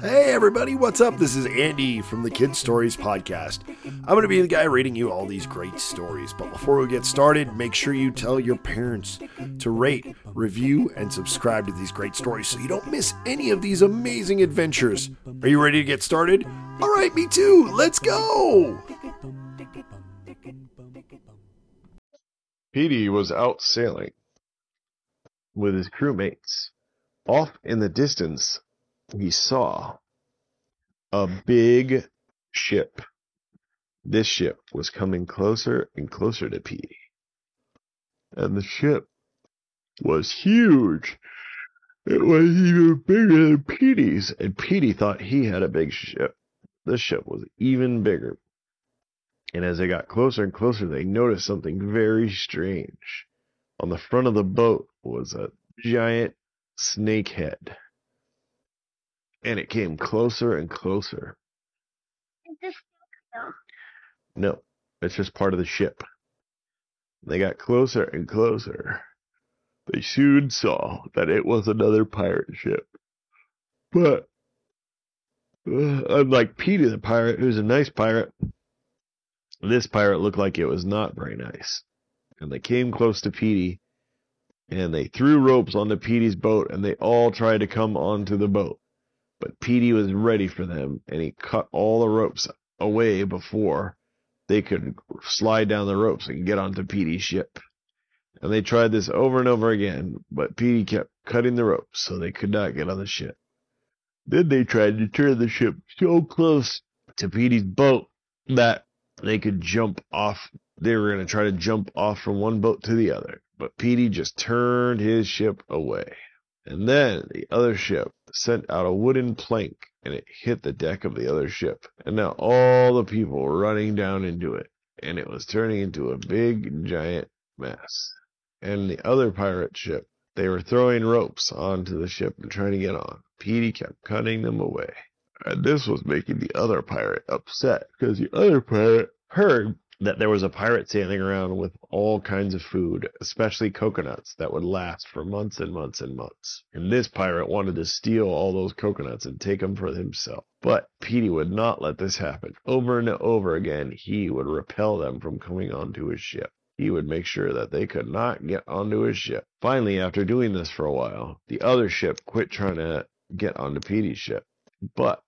Hey everybody, what's up? This is Andy from the Kid Stories Podcast. I'm going to be the guy reading you all these great stories. But before we get started, make sure you tell your parents to rate, review, and subscribe to these great stories so you don't miss any of these amazing adventures. Are you ready to get started? All right, me too. Let's go. Petey was out sailing with his crewmates. Off in the distance, he saw a big ship. This ship was coming closer and closer to Petey. And the ship was huge. It was even bigger than Petey's, and Petey thought he had a big ship. This ship was even bigger. And as they got closer and closer, they noticed something very strange. On the front of the boat was a giant snake head. And it came closer and closer. Is this No, it's just part of the ship. They got closer and closer. They soon saw that it was another pirate ship. But, uh, unlike Peter the pirate, who's a nice pirate, this pirate looked like it was not very nice. And they came close to Petey, and they threw ropes onto Petey's boat, and they all tried to come onto the boat. But Petey was ready for them, and he cut all the ropes away before they could slide down the ropes and get onto Petey's ship. And they tried this over and over again, but Petey kept cutting the ropes so they could not get on the ship. Then they tried to turn the ship so close to Petey's boat that they could jump off. They were going to try to jump off from one boat to the other, but Petey just turned his ship away. And then the other ship sent out a wooden plank and it hit the deck of the other ship. And now all the people were running down into it, and it was turning into a big, giant mess. And the other pirate ship, they were throwing ropes onto the ship and trying to get on. Petey kept cutting them away. And this was making the other pirate upset because the other pirate heard that there was a pirate sailing around with all kinds of food, especially coconuts that would last for months and months and months. And this pirate wanted to steal all those coconuts and take them for himself. But Petey would not let this happen. Over and over again, he would repel them from coming onto his ship. He would make sure that they could not get onto his ship. Finally, after doing this for a while, the other ship quit trying to get onto Petey's ship. But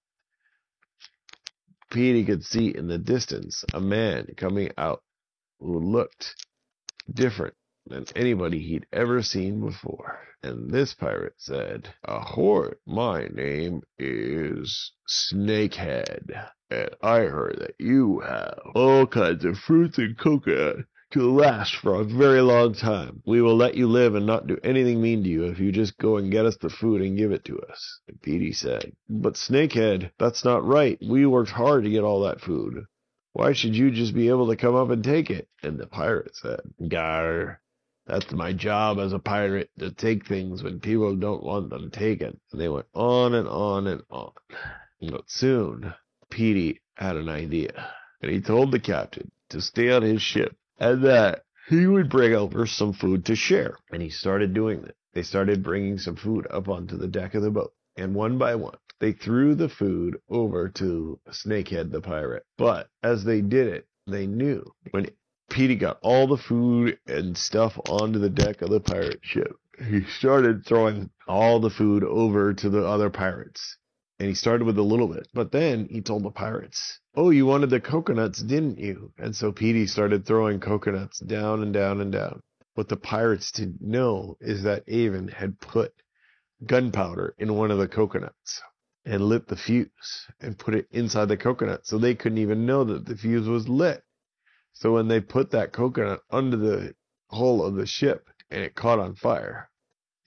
Petey could see in the distance a man coming out who looked different than anybody he'd ever seen before. And this pirate said, Ahoy, my name is Snakehead, and I heard that you have all kinds of fruits and coconut to last for a very long time. We will let you live and not do anything mean to you if you just go and get us the food and give it to us. Petey said, But Snakehead, that's not right. We worked hard to get all that food. Why should you just be able to come up and take it? And the pirate said, Gar, that's my job as a pirate to take things when people don't want them taken. And they went on and on and on. But soon, Petey had an idea. And he told the captain to stay on his ship and that he would bring over some food to share. And he started doing that. They started bringing some food up onto the deck of the boat. And one by one, they threw the food over to Snakehead the pirate. But as they did it, they knew when Petey got all the food and stuff onto the deck of the pirate ship, he started throwing all the food over to the other pirates. And he started with a little bit. But then he told the pirates, Oh, you wanted the coconuts, didn't you? And so Petey started throwing coconuts down and down and down. What the pirates didn't know is that Avon had put gunpowder in one of the coconuts and lit the fuse and put it inside the coconut so they couldn't even know that the fuse was lit. So when they put that coconut under the hull of the ship and it caught on fire,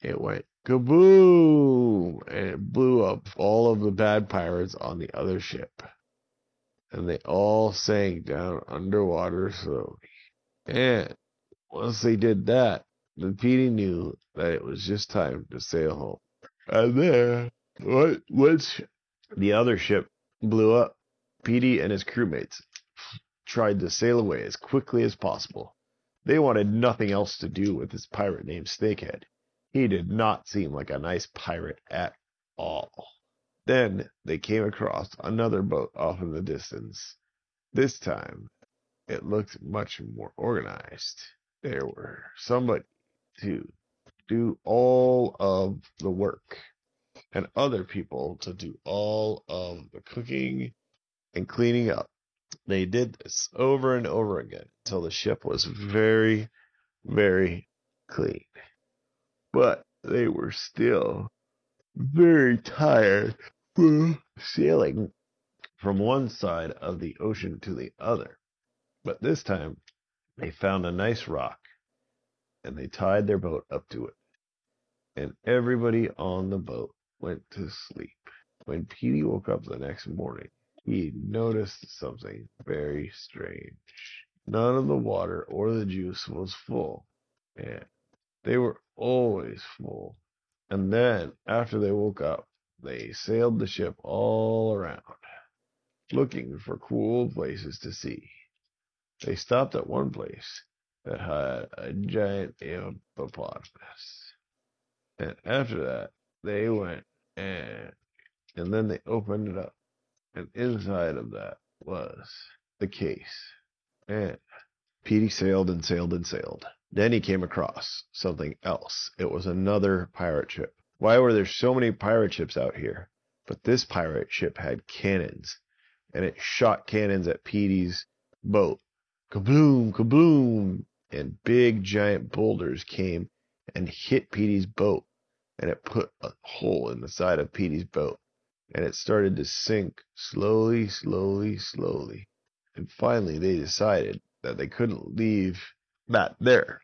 it went kaboom and it blew up all of the bad pirates on the other ship. And they all sank down underwater slowly. And once they did that, the Petey knew that it was just time to sail home. And there, what, once the other ship blew up, Petey and his crewmates tried to sail away as quickly as possible. They wanted nothing else to do with this pirate named Snakehead. He did not seem like a nice pirate at all. Then they came across another boat off in the distance. This time, it looked much more organized. There were somebody to do all of the work and other people to do all of the cooking and cleaning up. They did this over and over again until the ship was very, very clean. But they were still very tired from sailing from one side of the ocean to the other. But this time they found a nice rock and they tied their boat up to it. And everybody on the boat went to sleep. When Petey woke up the next morning, he noticed something very strange. None of the water or the juice was full, and they were always full. And then, after they woke up, they sailed the ship all around, looking for cool places to see. They stopped at one place that had a giant hippopotamus. And after that, they went and and then they opened it up, and inside of that was the case. And Petey sailed and sailed and sailed. Then he came across something else. It was another pirate ship. Why were there so many pirate ships out here? But this pirate ship had cannons, and it shot cannons at Petey's boat. Kabloom, kabloom! And big giant boulders came and hit Petey's boat and it put a hole in the side of Petey's boat, and it started to sink slowly, slowly, slowly. And finally, they decided that they couldn't leave that there.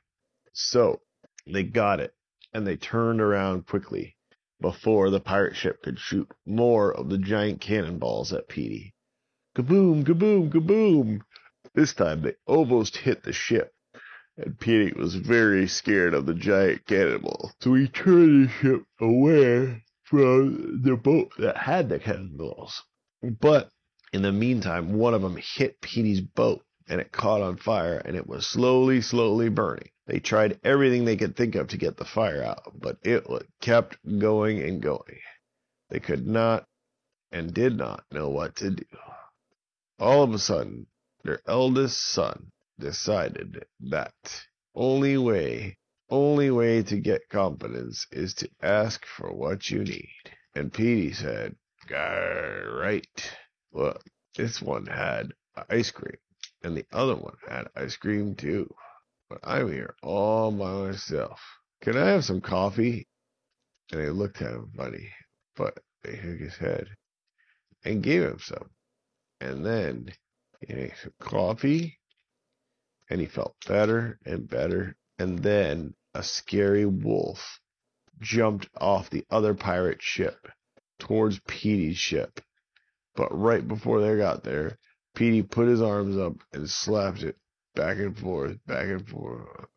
So they got it, and they turned around quickly before the pirate ship could shoot more of the giant cannonballs at Petey. Kaboom, kaboom, kaboom! This time they almost hit the ship, and Petey was very scared of the giant cannonball. So he turned the ship away from the boat that had the cannonballs. But in the meantime, one of them hit Petey's boat and it caught on fire and it was slowly, slowly burning. They tried everything they could think of to get the fire out, but it kept going and going. They could not and did not know what to do. All of a sudden, their eldest son decided that only way, only way to get confidence is to ask for what you need. And Petey said, right. Look, this one had ice cream, and the other one had ice cream too. But I'm here all by myself. Can I have some coffee? And they looked at him funny, but they shook his head and gave him some. And then he ate some coffee and he felt better and better. And then a scary wolf jumped off the other pirate ship towards Petey's ship. But right before they got there, Petey put his arms up and slapped it back and forth, back and forth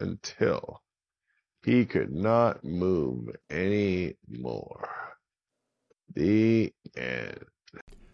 until he could not move any more. The end.